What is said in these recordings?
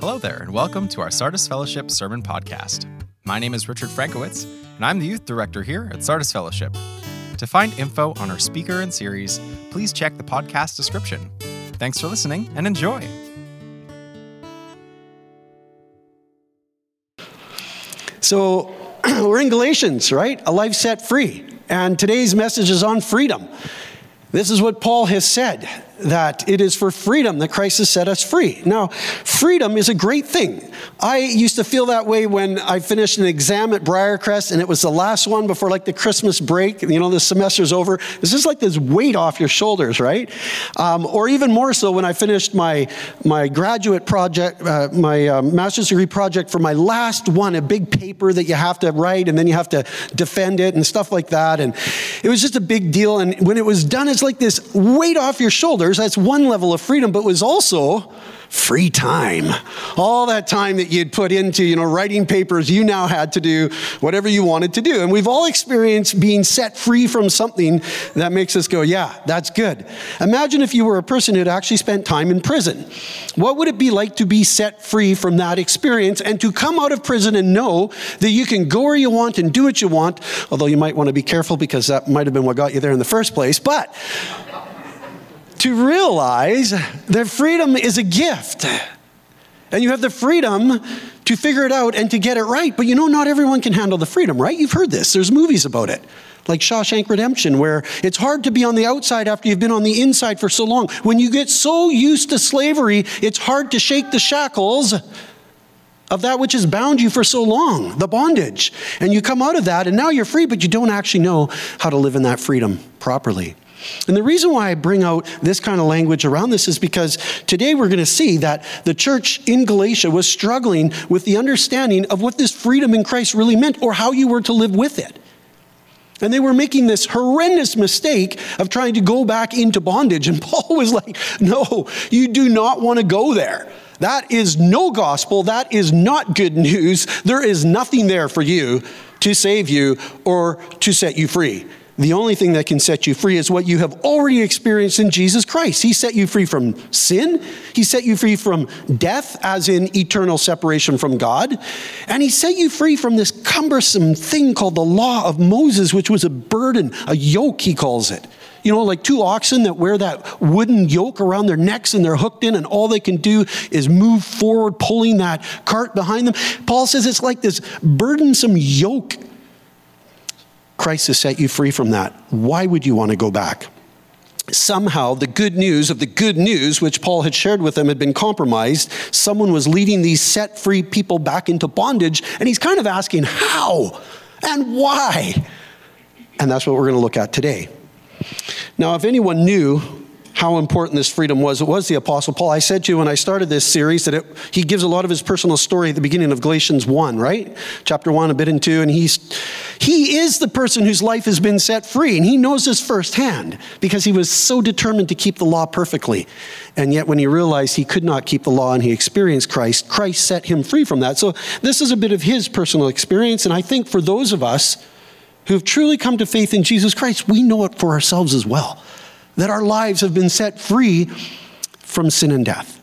Hello there, and welcome to our Sardis Fellowship Sermon Podcast. My name is Richard Frankowitz, and I'm the youth director here at Sardis Fellowship. To find info on our speaker and series, please check the podcast description. Thanks for listening and enjoy. So we're in Galatians, right? A life set free. And today's message is on freedom. This is what Paul has said that it is for freedom that Christ has set us free. Now, freedom is a great thing. I used to feel that way when I finished an exam at Briercrest and it was the last one before like the Christmas break. You know, the semester's over. It's just like this weight off your shoulders, right? Um, or even more so when I finished my, my graduate project, uh, my uh, master's degree project for my last one, a big paper that you have to write and then you have to defend it and stuff like that. And it was just a big deal. And when it was done, it's like this weight off your shoulders. That's one level of freedom, but was also free time. All that time that you'd put into, you know, writing papers, you now had to do whatever you wanted to do. And we've all experienced being set free from something that makes us go, yeah, that's good. Imagine if you were a person who'd actually spent time in prison. What would it be like to be set free from that experience and to come out of prison and know that you can go where you want and do what you want, although you might want to be careful because that might have been what got you there in the first place. But to realize that freedom is a gift. And you have the freedom to figure it out and to get it right. But you know, not everyone can handle the freedom, right? You've heard this. There's movies about it, like Shawshank Redemption, where it's hard to be on the outside after you've been on the inside for so long. When you get so used to slavery, it's hard to shake the shackles of that which has bound you for so long, the bondage. And you come out of that, and now you're free, but you don't actually know how to live in that freedom properly. And the reason why I bring out this kind of language around this is because today we're going to see that the church in Galatia was struggling with the understanding of what this freedom in Christ really meant or how you were to live with it. And they were making this horrendous mistake of trying to go back into bondage. And Paul was like, No, you do not want to go there. That is no gospel. That is not good news. There is nothing there for you to save you or to set you free. The only thing that can set you free is what you have already experienced in Jesus Christ. He set you free from sin, He set you free from death, as in eternal separation from God, and He set you free from this cumbersome thing called the law of Moses, which was a burden, a yoke, He calls it. You know, like two oxen that wear that wooden yoke around their necks and they're hooked in, and all they can do is move forward, pulling that cart behind them. Paul says it's like this burdensome yoke Christ has set you free from that. Why would you want to go back? Somehow, the good news of the good news, which Paul had shared with them, had been compromised. Someone was leading these set free people back into bondage, and he's kind of asking, How and why? And that's what we're going to look at today. Now, if anyone knew how important this freedom was. It was the Apostle Paul. I said to you when I started this series that it, he gives a lot of his personal story at the beginning of Galatians 1, right? Chapter 1, a bit in 2. And he's, he is the person whose life has been set free. And he knows this firsthand because he was so determined to keep the law perfectly. And yet, when he realized he could not keep the law and he experienced Christ, Christ set him free from that. So, this is a bit of his personal experience. And I think for those of us who've truly come to faith in Jesus Christ, we know it for ourselves as well that our lives have been set free from sin and death.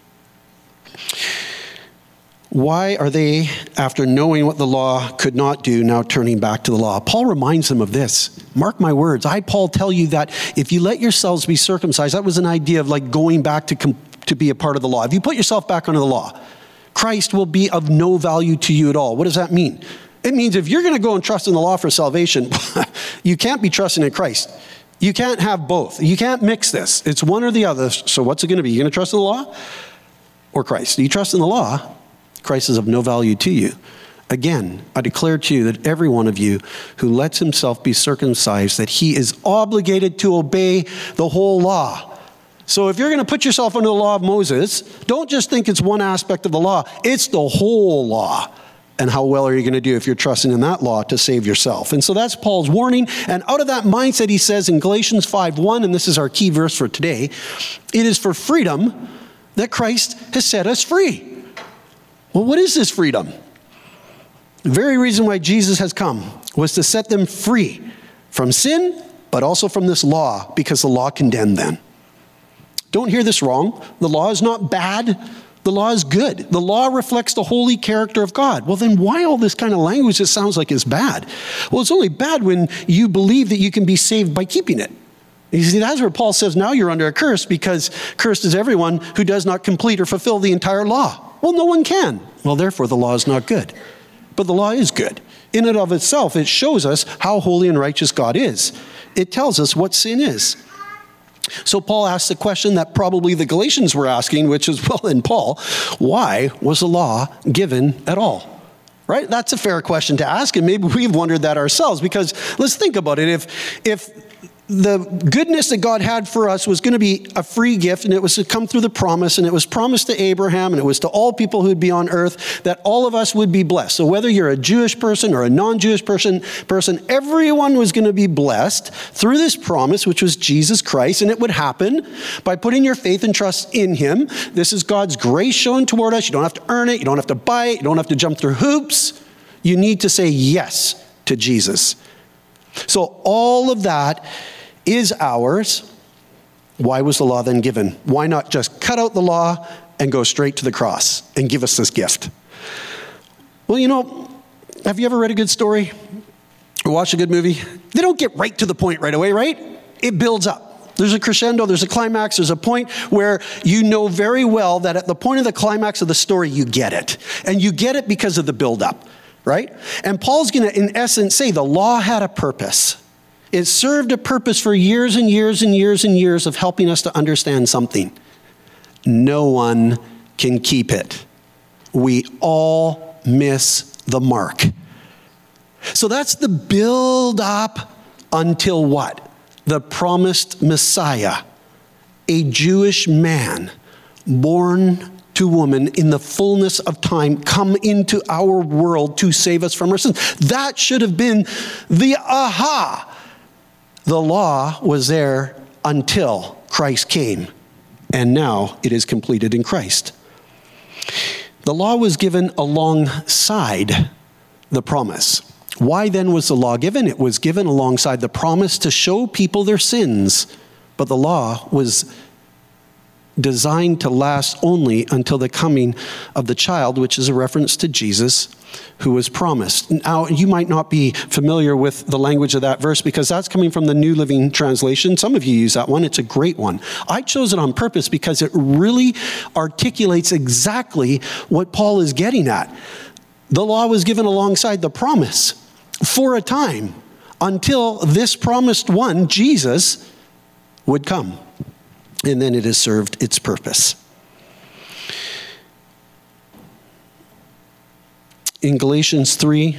Why are they, after knowing what the law could not do, now turning back to the law? Paul reminds them of this. Mark my words. I, Paul, tell you that if you let yourselves be circumcised, that was an idea of like going back to, com- to be a part of the law. If you put yourself back under the law, Christ will be of no value to you at all. What does that mean? It means if you're going to go and trust in the law for salvation, you can't be trusting in Christ. You can't have both. You can't mix this. It's one or the other. So what's it going to be? You going to trust in the law or Christ? You trust in the law, Christ is of no value to you. Again, I declare to you that every one of you who lets himself be circumcised, that he is obligated to obey the whole law. So if you're going to put yourself under the law of Moses, don't just think it's one aspect of the law, it's the whole law. And how well are you going to do if you're trusting in that law to save yourself? And so that's Paul's warning. And out of that mindset, he says in Galatians 5:1, and this is our key verse for today, it is for freedom that Christ has set us free. Well, what is this freedom? The very reason why Jesus has come was to set them free from sin, but also from this law, because the law condemned them. Don't hear this wrong. The law is not bad. The law is good. The law reflects the holy character of God. Well, then why all this kind of language that sounds like it's bad? Well, it's only bad when you believe that you can be saved by keeping it. You see, that's where Paul says now you're under a curse because cursed is everyone who does not complete or fulfill the entire law. Well, no one can. Well, therefore, the law is not good. But the law is good. In and of itself, it shows us how holy and righteous God is. It tells us what sin is. So Paul asks the question that probably the Galatians were asking, which is, well, then, Paul, why was the law given at all? Right? That's a fair question to ask, and maybe we've wondered that ourselves because let's think about it. If, if the goodness that God had for us was going to be a free gift, and it was to come through the promise, and it was promised to Abraham, and it was to all people who'd be on earth that all of us would be blessed. So whether you're a Jewish person or a non-Jewish person, person, everyone was going to be blessed through this promise, which was Jesus Christ, and it would happen by putting your faith and trust in Him. This is God's grace shown toward us. You don't have to earn it. You don't have to buy it. You don't have to jump through hoops. You need to say yes to Jesus. So all of that is ours, why was the law then given? Why not just cut out the law and go straight to the cross and give us this gift? Well, you know, have you ever read a good story or watched a good movie? They don't get right to the point right away, right? It builds up. There's a crescendo, there's a climax, there's a point where you know very well that at the point of the climax of the story, you get it. And you get it because of the buildup, right? And Paul's to, in essence, say the law had a purpose. It served a purpose for years and years and years and years of helping us to understand something. No one can keep it. We all miss the mark. So that's the build up until what? The promised Messiah, a Jewish man born to woman in the fullness of time come into our world to save us from our sins. That should have been the aha the law was there until Christ came, and now it is completed in Christ. The law was given alongside the promise. Why then was the law given? It was given alongside the promise to show people their sins, but the law was designed to last only until the coming of the child, which is a reference to Jesus who was promised. Now, you might not be familiar with the language of that verse because that's coming from the New Living Translation. Some of you use that one, it's a great one. I chose it on purpose because it really articulates exactly what Paul is getting at. The law was given alongside the promise for a time until this promised one, Jesus, would come and then it has served its purpose. In Galatians 3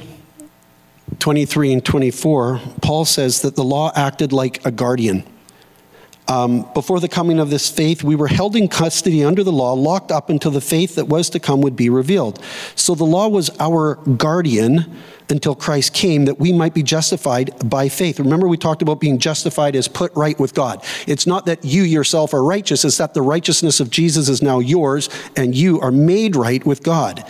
23 and 24, Paul says that the law acted like a guardian. Um, before the coming of this faith, we were held in custody under the law, locked up until the faith that was to come would be revealed. So the law was our guardian until Christ came that we might be justified by faith. Remember, we talked about being justified as put right with God. It's not that you yourself are righteous, it's that the righteousness of Jesus is now yours and you are made right with God.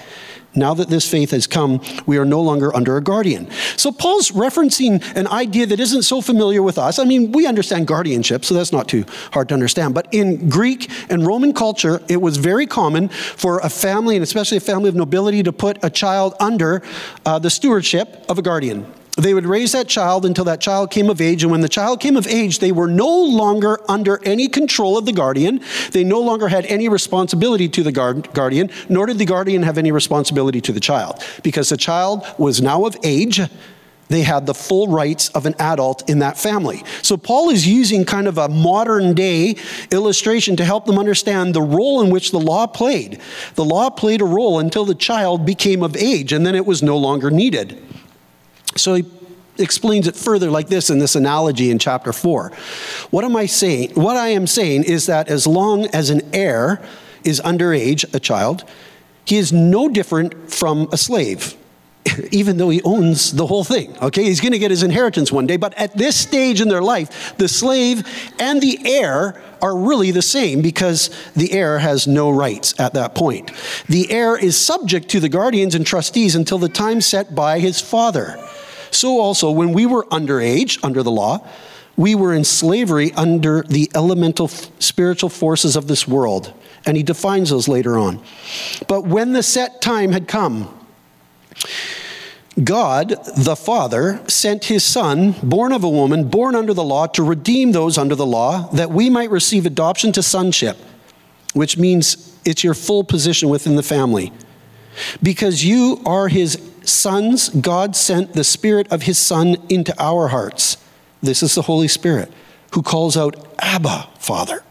Now that this faith has come, we are no longer under a guardian. So Paul's referencing an idea that isn't so familiar with us. I mean, we understand guardianship, so that's not too hard to understand. But in Greek and Roman culture, it was very common for a family, and especially a family of nobility, to put a child under uh, the stewardship of a guardian. They would raise that child until that child came of age. And when the child came of age, they were no longer under any control of the guardian. They no longer had any responsibility to the guard- guardian, nor did the guardian have any responsibility to the child. Because the child was now of age, they had the full rights of an adult in that family. So Paul is using kind of a modern day illustration to help them understand the role in which the law played. The law played a role until the child became of age, and then it was no longer needed. So he explains it further like this in this analogy in chapter 4. What am I saying? What I am saying is that as long as an heir is underage, a child, he is no different from a slave. Even though he owns the whole thing, okay? He's gonna get his inheritance one day, but at this stage in their life, the slave and the heir are really the same because the heir has no rights at that point. The heir is subject to the guardians and trustees until the time set by his father. So also, when we were underage, under the law, we were in slavery under the elemental spiritual forces of this world. And he defines those later on. But when the set time had come, God, the Father, sent his Son, born of a woman, born under the law, to redeem those under the law, that we might receive adoption to sonship, which means it's your full position within the family. Because you are his sons, God sent the Spirit of his Son into our hearts. This is the Holy Spirit who calls out, Abba, Father.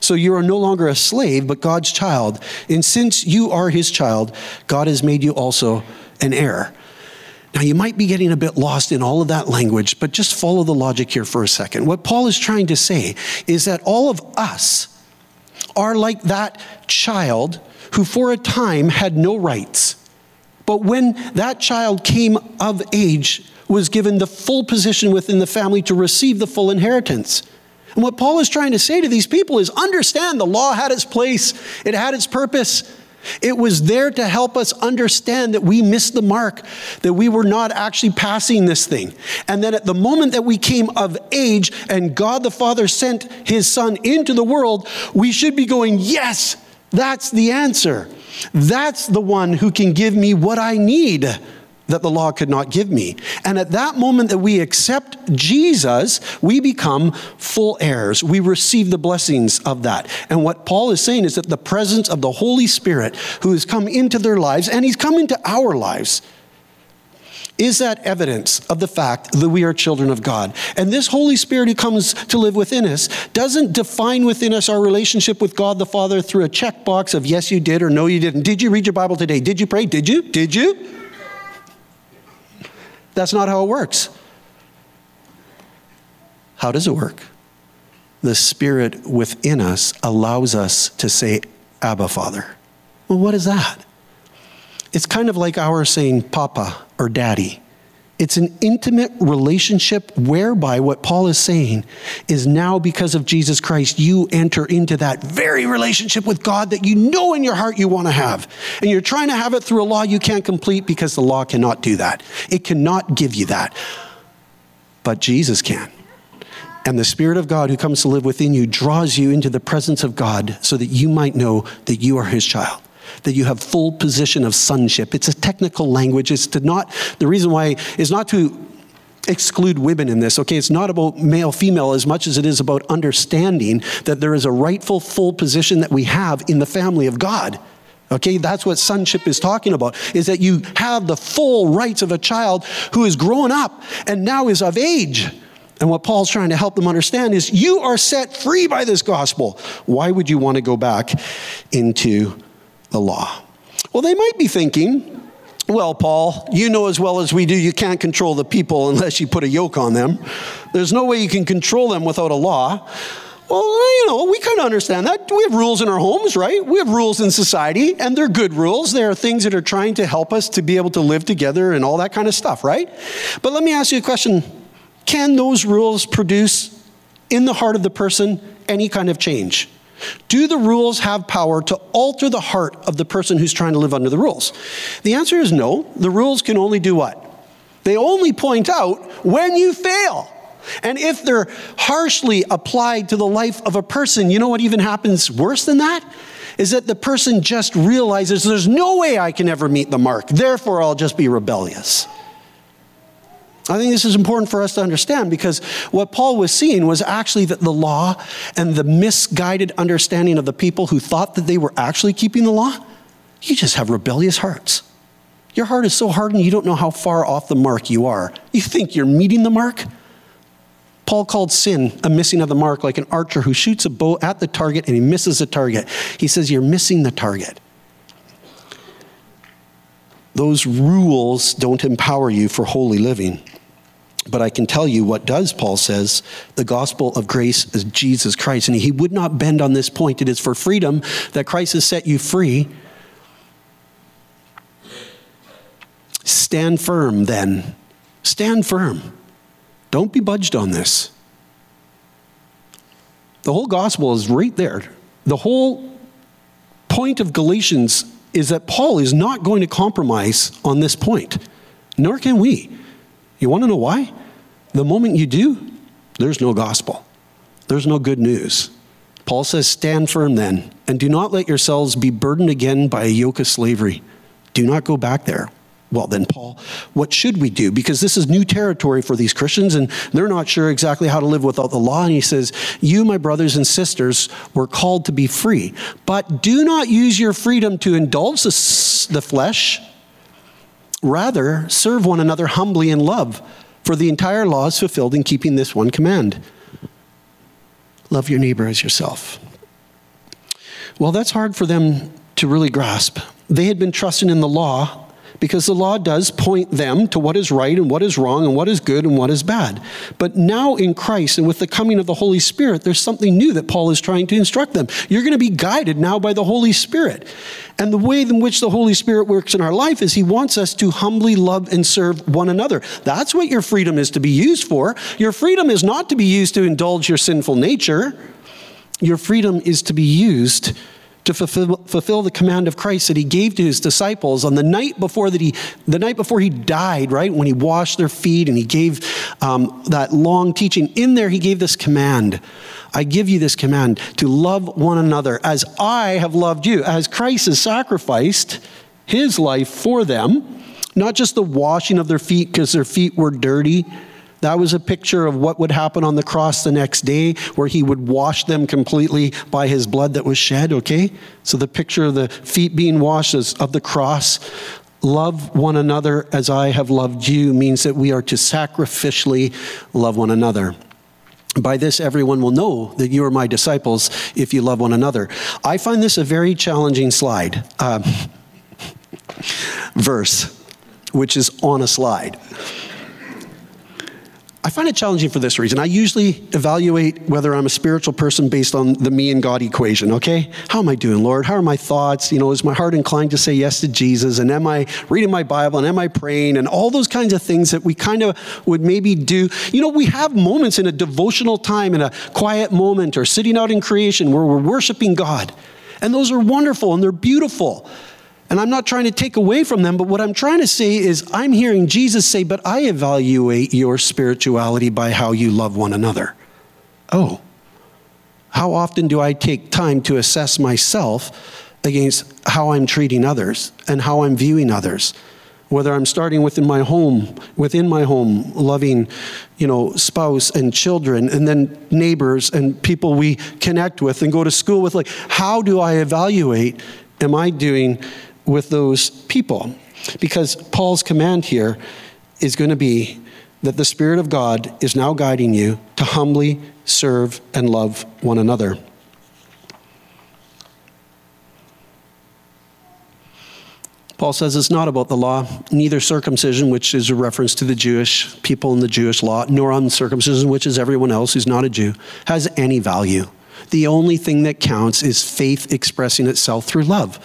So you are no longer a slave, but God's child. And since you are his child, God has made you also an heir. Now, you might be getting a bit lost in all of that language, but just follow the logic here for a second. What Paul is trying to say is that all of us are like that child who, for a time, had no rights. But when that child came of age, was given the full position within the family to receive the full inheritance. And what Paul is trying to say to these people is understand the law had its place, it had its purpose. It was there to help us understand that we missed the mark, that we were not actually passing this thing. And then at the moment that we came of age and God the Father sent his Son into the world, we should be going, Yes, that's the answer. That's the one who can give me what I need that the law could not give me. And at that moment that we accept Jesus, we become full heirs. We receive the blessings of that. And what Paul is saying is that the presence of the Holy Spirit who has come into their lives and he's come into our lives is that evidence of the fact that we are children of God. And this Holy Spirit who comes to live within us doesn't define within us our relationship with God the Father through a checkbox of yes, you did or no, you didn't. Did you read your Bible today? Did you pray? Did you? Did you? That's not how it works. How does it work? The Spirit within us allows us to say, Abba, Father. Well, what is that? It's kind of like our saying Papa or Daddy. It's an intimate relationship whereby what Paul is saying is now because of Jesus Christ, you enter into that very relationship with God that you know in your heart you want to have. And you're trying to have it through a law you can't complete because the law cannot do that. It cannot give you that. But Jesus can. And the Spirit of God who comes to live within you draws you into the presence of God so that you might know that you are His child that you have full position of sonship. It's a technical language. It's to not, the reason why is not to exclude women in this, okay? It's not about male female as much as it is about understanding that there is a rightful full position that we have in the family of God. Okay, that's what sonship is talking about, is that you have the full rights of a child who is grown up and now is of age. And what Paul's trying to help them understand is you are set free by this gospel. Why would you want to go back into the law. Well, they might be thinking, well, Paul, you know as well as we do, you can't control the people unless you put a yoke on them. There's no way you can control them without a law. Well, you know, we kind of understand that. We have rules in our homes, right? We have rules in society, and they're good rules. They are things that are trying to help us to be able to live together and all that kind of stuff, right? But let me ask you a question Can those rules produce in the heart of the person any kind of change? Do the rules have power to alter the heart of the person who's trying to live under the rules? The answer is no. The rules can only do what? They only point out when you fail. And if they're harshly applied to the life of a person, you know what even happens worse than that? Is that the person just realizes there's no way I can ever meet the mark, therefore I'll just be rebellious. I think this is important for us to understand because what Paul was seeing was actually that the law and the misguided understanding of the people who thought that they were actually keeping the law, you just have rebellious hearts. Your heart is so hardened you don't know how far off the mark you are. You think you're meeting the mark? Paul called sin a missing of the mark, like an archer who shoots a bow at the target and he misses the target. He says, You're missing the target. Those rules don't empower you for holy living. But I can tell you what does, Paul says, the gospel of grace is Jesus Christ. And he would not bend on this point. It is for freedom that Christ has set you free. Stand firm then. Stand firm. Don't be budged on this. The whole gospel is right there. The whole point of Galatians is that Paul is not going to compromise on this point, nor can we. You want to know why? The moment you do, there's no gospel. There's no good news. Paul says, Stand firm then, and do not let yourselves be burdened again by a yoke of slavery. Do not go back there. Well, then, Paul, what should we do? Because this is new territory for these Christians, and they're not sure exactly how to live without the law. And he says, You, my brothers and sisters, were called to be free, but do not use your freedom to indulge the, flesh. Rather, serve one another humbly in love, for the entire law is fulfilled in keeping this one command love your neighbor as yourself. Well, that's hard for them to really grasp. They had been trusting in the law because the law does point them to what is right and what is wrong and what is good and what is bad. But now in Christ and with the coming of the Holy Spirit, there's something new that Paul is trying to instruct them. You're going to be guided now by the Holy Spirit. And the way in which the Holy Spirit works in our life is He wants us to humbly love and serve one another. That's what your freedom is to be used for. Your freedom is not to be used to indulge your sinful nature, your freedom is to be used to fulfill, fulfill the command of Christ that he gave to his disciples on the night before that he the night before he died, right? When he washed their feet and he gave um, that long teaching. In there, he gave this command. I give you this command to love one another as I have loved you, as Christ has sacrificed his life for them, not just the washing of their feet because their feet were dirty that was a picture of what would happen on the cross the next day, where he would wash them completely by his blood that was shed, okay? So the picture of the feet being washed is of the cross. Love one another as I have loved you means that we are to sacrificially love one another. By this, everyone will know that you are my disciples if you love one another. I find this a very challenging slide, uh, verse, which is on a slide. I find it challenging for this reason. I usually evaluate whether I'm a spiritual person based on the me and God equation, okay? How am I doing, Lord? How are my thoughts? You know, is my heart inclined to say yes to Jesus? And am I reading my Bible? And am I praying? And all those kinds of things that we kind of would maybe do. You know, we have moments in a devotional time, in a quiet moment, or sitting out in creation where we're worshiping God. And those are wonderful and they're beautiful. And I'm not trying to take away from them, but what I'm trying to say is I'm hearing Jesus say, But I evaluate your spirituality by how you love one another. Oh, how often do I take time to assess myself against how I'm treating others and how I'm viewing others? Whether I'm starting within my home, within my home, loving, you know, spouse and children, and then neighbors and people we connect with and go to school with. Like, how do I evaluate? Am I doing with those people. Because Paul's command here is going to be that the Spirit of God is now guiding you to humbly serve and love one another. Paul says it's not about the law, neither circumcision, which is a reference to the Jewish people and the Jewish law, nor uncircumcision, which is everyone else who's not a Jew, has any value. The only thing that counts is faith expressing itself through love.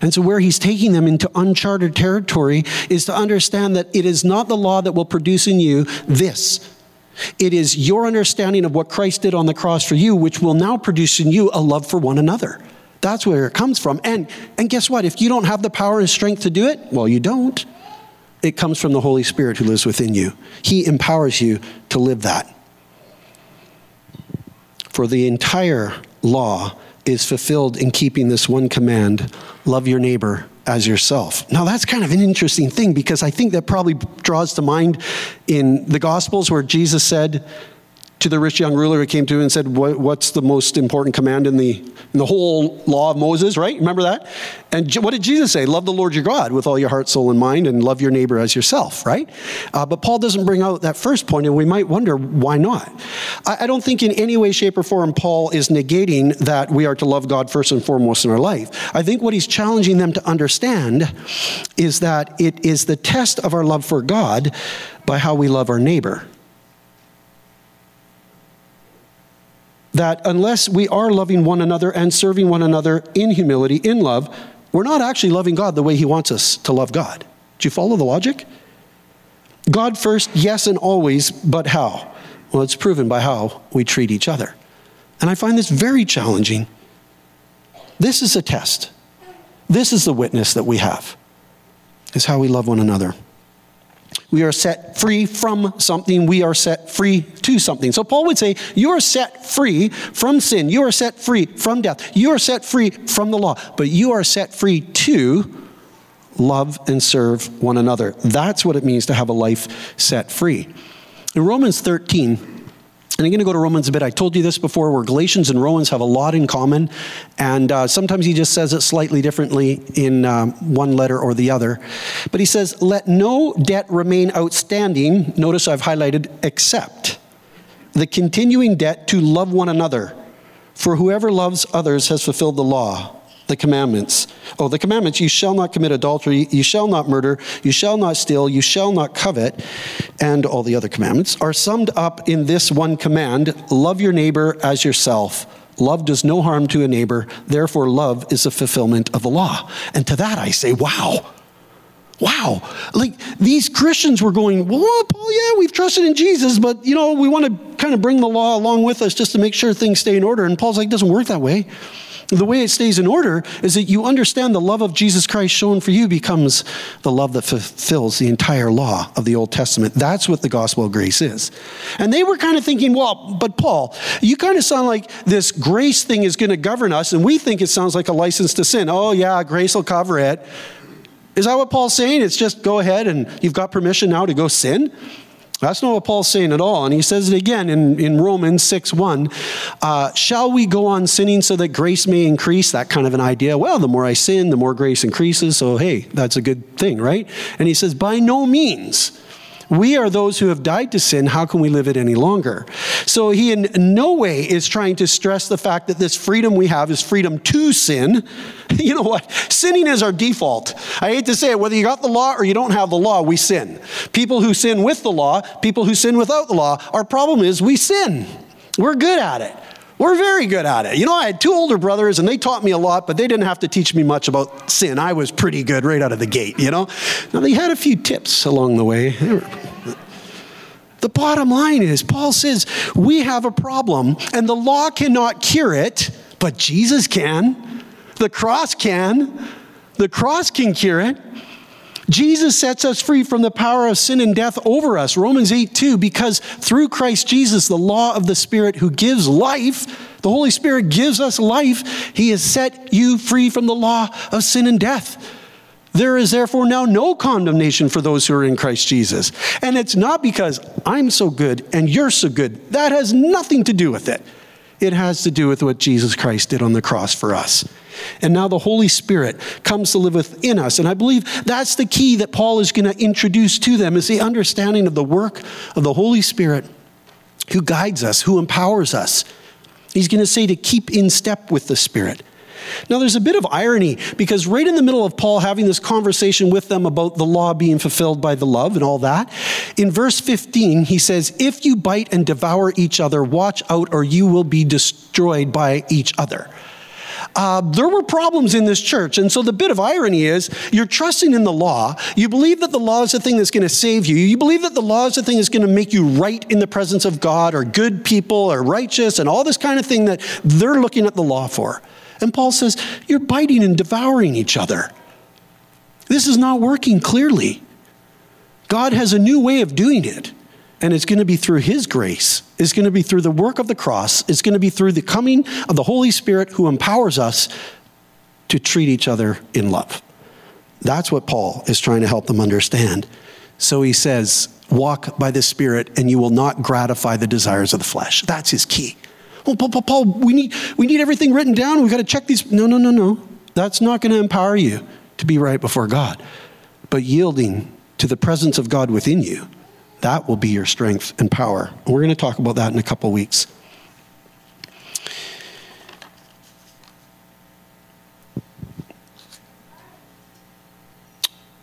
And so, where he's taking them into uncharted territory is to understand that it is not the law that will produce in you this. It is your understanding of what Christ did on the cross for you, which will now produce in you a love for one another. That's where it comes from. And, and guess what? If you don't have the power and strength to do it, well, you don't. It comes from the Holy Spirit who lives within you. He empowers you to live that. For the entire law is fulfilled in keeping this one command love your neighbor as yourself. Now, that's kind of an interesting thing because I think that probably draws to mind in the Gospels where Jesus said, to the rich young ruler who came to him and said, What's the most important command in the, in the whole law of Moses, right? Remember that? And what did Jesus say? Love the Lord your God with all your heart, soul, and mind, and love your neighbor as yourself, right? Uh, but Paul doesn't bring out that first point, and we might wonder why not. I, I don't think in any way, shape, or form Paul is negating that we are to love God first and foremost in our life. I think what he's challenging them to understand is that it is the test of our love for God by how we love our neighbor. That unless we are loving one another and serving one another in humility, in love, we're not actually loving God the way He wants us to love God. Do you follow the logic? God first, yes, and always, but how? Well, it's proven by how we treat each other. And I find this very challenging. This is a test. This is the witness that we have, is how we love one another. We are set free from something. We are set free to something. So Paul would say, You are set free from sin. You are set free from death. You are set free from the law. But you are set free to love and serve one another. That's what it means to have a life set free. In Romans 13, and I'm going to go to Romans a bit. I told you this before, where Galatians and Romans have a lot in common. And uh, sometimes he just says it slightly differently in um, one letter or the other. But he says, Let no debt remain outstanding. Notice I've highlighted except the continuing debt to love one another. For whoever loves others has fulfilled the law the commandments. Oh, the commandments you shall not commit adultery, you shall not murder, you shall not steal, you shall not covet, and all the other commandments are summed up in this one command love your neighbor as yourself. Love does no harm to a neighbor, therefore, love is the fulfillment of the law. And to that I say, wow. Wow. Like these Christians were going, well, Paul, yeah, we've trusted in Jesus, but you know, we want to kind of bring the law along with us just to make sure things stay in order. And Paul's like, it doesn't work that way the way it stays in order is that you understand the love of Jesus Christ shown for you becomes the love that fulfills the entire law of the Old Testament. That's what the gospel of grace is. And they were kind of thinking, well, but Paul, you kind of sound like this grace thing is going to govern us, and we think it sounds like a license to sin. Oh, yeah, grace will cover it. Is that what Paul's saying? It's just go ahead and you've got permission now to go sin? That's not what Paul's saying at all. And he says it again in, in Romans 6 1. Uh, Shall we go on sinning so that grace may increase? That kind of an idea. Well, the more I sin, the more grace increases. So, hey, that's a good thing, right? And he says, By no means. We are those who have died to sin. How can we live it any longer? So he in no way is trying to stress the fact that this freedom we have is freedom to sin. You know what? Sinning is our default. I hate to say it, whether you got the law or you don't have the law, we sin. People who sin with the law, people who sin without the law, our problem is we sin. We're good at it. We're very good at it. You know, I had two older brothers and they taught me a lot, but they didn't have to teach me much about sin. I was pretty good right out of the gate, you know? Now, they had a few tips along the way. The bottom line is, Paul says, we have a problem and the law cannot cure it, but Jesus can. The cross can. The cross can cure it. Jesus sets us free from the power of sin and death over us. Romans 8 2, because through Christ Jesus, the law of the Spirit who gives life, the Holy Spirit gives us life, He has set you free from the law of sin and death. There is therefore now no condemnation for those who are in Christ Jesus. And it's not because I'm so good and you're so good. That has nothing to do with it. It has to do with what Jesus Christ did on the cross for us. And now the Holy Spirit comes to live within us. And I believe that's the key that Paul is going to introduce to them is the understanding of the work of the Holy Spirit who guides us, who empowers us. He's going to say to keep in step with the Spirit. Now, there's a bit of irony because right in the middle of Paul having this conversation with them about the law being fulfilled by the love and all that, in verse 15, he says, If you bite and devour each other, watch out or you will be destroyed by each other. Uh, there were problems in this church. And so the bit of irony is you're trusting in the law. You believe that the law is the thing that's going to save you. You believe that the law is the thing that's going to make you right in the presence of God or good people or righteous and all this kind of thing that they're looking at the law for. And Paul says, You're biting and devouring each other. This is not working clearly. God has a new way of doing it. And it's going to be through His grace. It's going to be through the work of the cross. It's going to be through the coming of the Holy Spirit who empowers us to treat each other in love. That's what Paul is trying to help them understand. So he says, Walk by the Spirit, and you will not gratify the desires of the flesh. That's his key. Oh, Paul, Paul, Paul we, need, we need everything written down. We've got to check these. No, no, no, no. That's not going to empower you to be right before God. But yielding to the presence of God within you that will be your strength and power. We're going to talk about that in a couple weeks.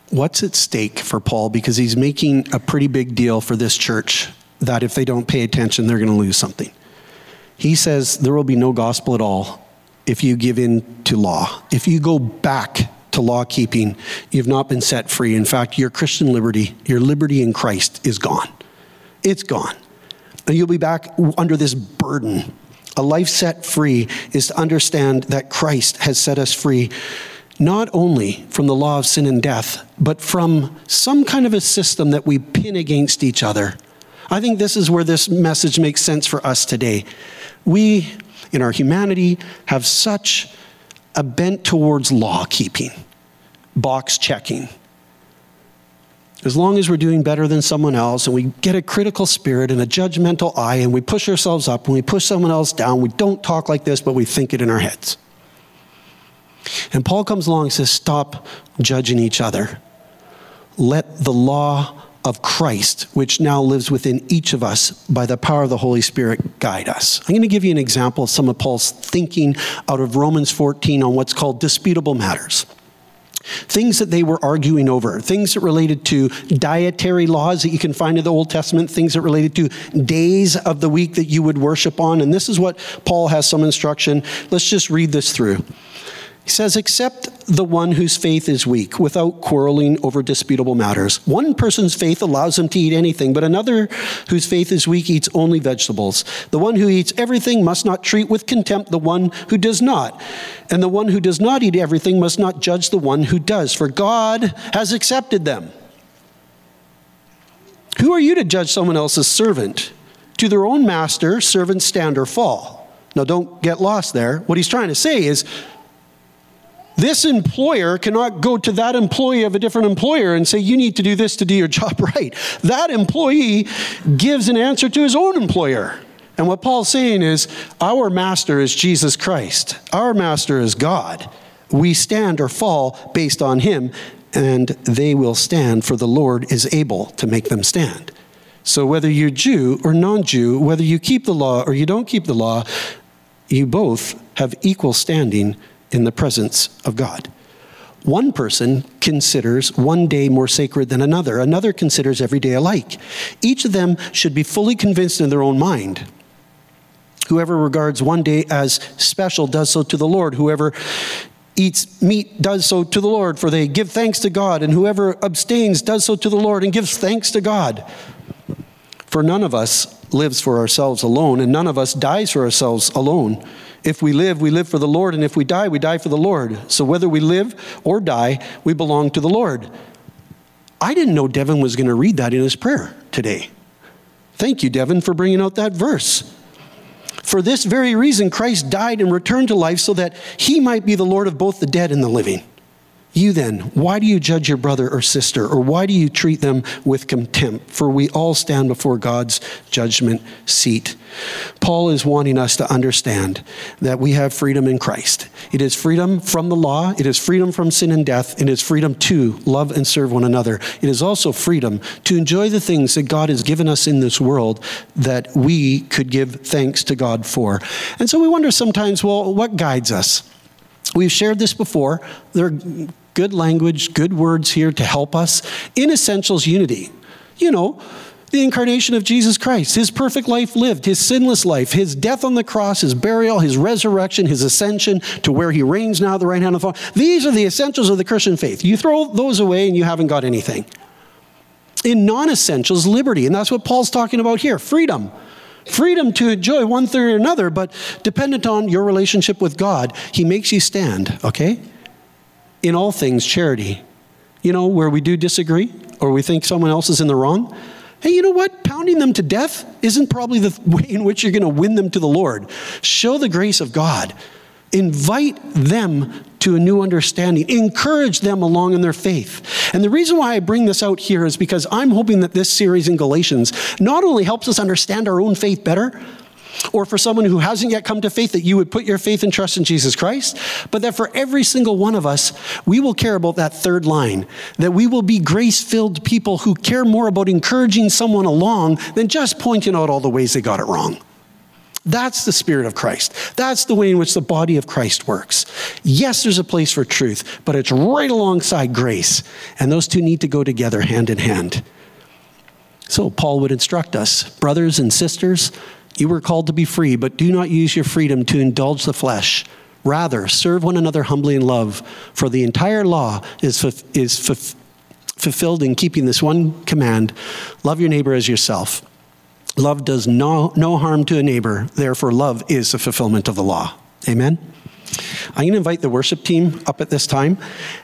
What's at stake for Paul? Because he's making a pretty big deal for this church that if they don't pay attention, they're going to lose something. He says there will be no gospel at all if you give in to law. If you go back to law keeping, you've not been set free. In fact, your Christian liberty, your liberty in Christ, is gone. It's gone. And you'll be back under this burden. A life set free is to understand that Christ has set us free not only from the law of sin and death, but from some kind of a system that we pin against each other. I think this is where this message makes sense for us today. We, in our humanity, have such a bent towards law keeping, box checking. As long as we're doing better than someone else and we get a critical spirit and a judgmental eye and we push ourselves up and we push someone else down, we don't talk like this, but we think it in our heads. And Paul comes along and says, Stop judging each other. Let the law of Christ, which now lives within each of us by the power of the Holy Spirit, guide us. I'm going to give you an example of some of Paul's thinking out of Romans 14 on what's called disputable matters. Things that they were arguing over, things that related to dietary laws that you can find in the Old Testament, things that related to days of the week that you would worship on. And this is what Paul has some instruction. Let's just read this through. Says, Accept the one whose faith is weak without quarreling over disputable matters. One person's faith allows him to eat anything, but another whose faith is weak eats only vegetables. The one who eats everything must not treat with contempt the one who does not. And the one who does not eat everything must not judge the one who does, for God has accepted them. Who are you to judge someone else's servant? To their own master, servants stand or fall. Now, don't get lost there. What he's trying to say is this employer cannot go to that employee of a different employer and say, You need to do this to do your job right. That employee gives an answer to his own employer. And what Paul's saying is, Our master is Jesus Christ, our master is God. We stand or fall based on him, and they will stand, for the Lord is able to make them stand. So, whether you're Jew or non Jew, whether you keep the law or you don't keep the law, you both have equal standing in the presence of God. One person considers one day more sacred than another. Another considers every day alike. Each of them should be fully convinced in their own mind. Whoever regards one day as special does so to the Lord. Whoever eats meat does so to the Lord, for they give thanks to God. And whoever abstains does so to the Lord and gives thanks to God. For none of us lives for ourselves alone, and none of us dies for ourselves alone. If we live, we live for the Lord, and if we die, we die for the Lord. So whether we live or die, we belong to the Lord. I didn't know Devin was going to read that in his prayer today. Thank you, Devin, for bringing out that verse. For this very reason, Christ died and returned to life so that he might be the Lord of both the dead and the living. You then, why do you judge your brother or sister, or why do you treat them with contempt? For we all stand before God's judgment seat. Paul is wanting us to understand that we have freedom in Christ. It is freedom from the law, it is freedom from sin and death, and it is freedom to love and serve one another. It is also freedom to enjoy the things that God has given us in this world that we could give thanks to God for. And so we wonder sometimes, well, what guides us? We've shared this before. There are good language, good words here to help us. In essentials, unity. You know, the incarnation of Jesus Christ, his perfect life lived, his sinless life, his death on the cross, his burial, his resurrection, his ascension to where he reigns now at the right hand of the Father. These are the essentials of the Christian faith. You throw those away and you haven't got anything. In non essentials, liberty. And that's what Paul's talking about here freedom. Freedom to enjoy one thing or another, but dependent on your relationship with God, he makes you stand, okay? In all things charity. You know, where we do disagree or we think someone else is in the wrong. Hey, you know what? Pounding them to death isn't probably the way in which you're going to win them to the Lord. Show the grace of God. Invite them to a new understanding. Encourage them along in their faith. And the reason why I bring this out here is because I'm hoping that this series in Galatians not only helps us understand our own faith better, or for someone who hasn't yet come to faith, that you would put your faith and trust in Jesus Christ, but that for every single one of us, we will care about that third line, that we will be grace filled people who care more about encouraging someone along than just pointing out all the ways they got it wrong. That's the Spirit of Christ. That's the way in which the body of Christ works. Yes, there's a place for truth, but it's right alongside grace, and those two need to go together hand in hand. So, Paul would instruct us, brothers and sisters, you were called to be free, but do not use your freedom to indulge the flesh. Rather, serve one another humbly in love, for the entire law is, is fulfilled in keeping this one command love your neighbor as yourself. Love does no, no harm to a neighbor, therefore, love is the fulfillment of the law. Amen? I'm going to invite the worship team up at this time,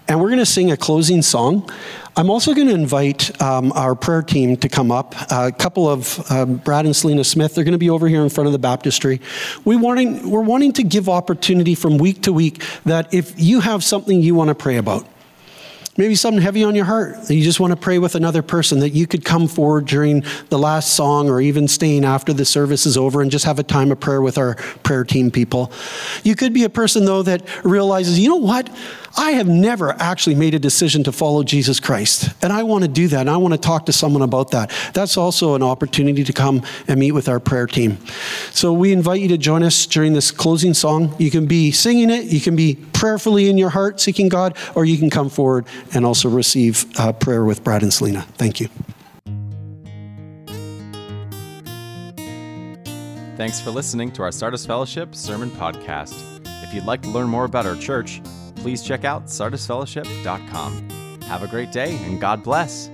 and we're going to sing a closing song. I'm also going to invite um, our prayer team to come up. a couple of um, Brad and Selena Smith, they're going to be over here in front of the baptistry. We wanting, we're wanting to give opportunity from week to week that if you have something you want to pray about, Maybe something heavy on your heart you just want to pray with another person, that you could come forward during the last song or even staying after the service is over and just have a time of prayer with our prayer team people. You could be a person, though, that realizes, you know what? I have never actually made a decision to follow Jesus Christ. And I want to do that. And I want to talk to someone about that. That's also an opportunity to come and meet with our prayer team. So we invite you to join us during this closing song. You can be singing it, you can be prayerfully in your heart seeking God, or you can come forward and also receive uh, prayer with Brad and Selena. Thank you. Thanks for listening to our Sardis Fellowship Sermon Podcast. If you'd like to learn more about our church, please check out sardisfellowship.com. Have a great day and God bless.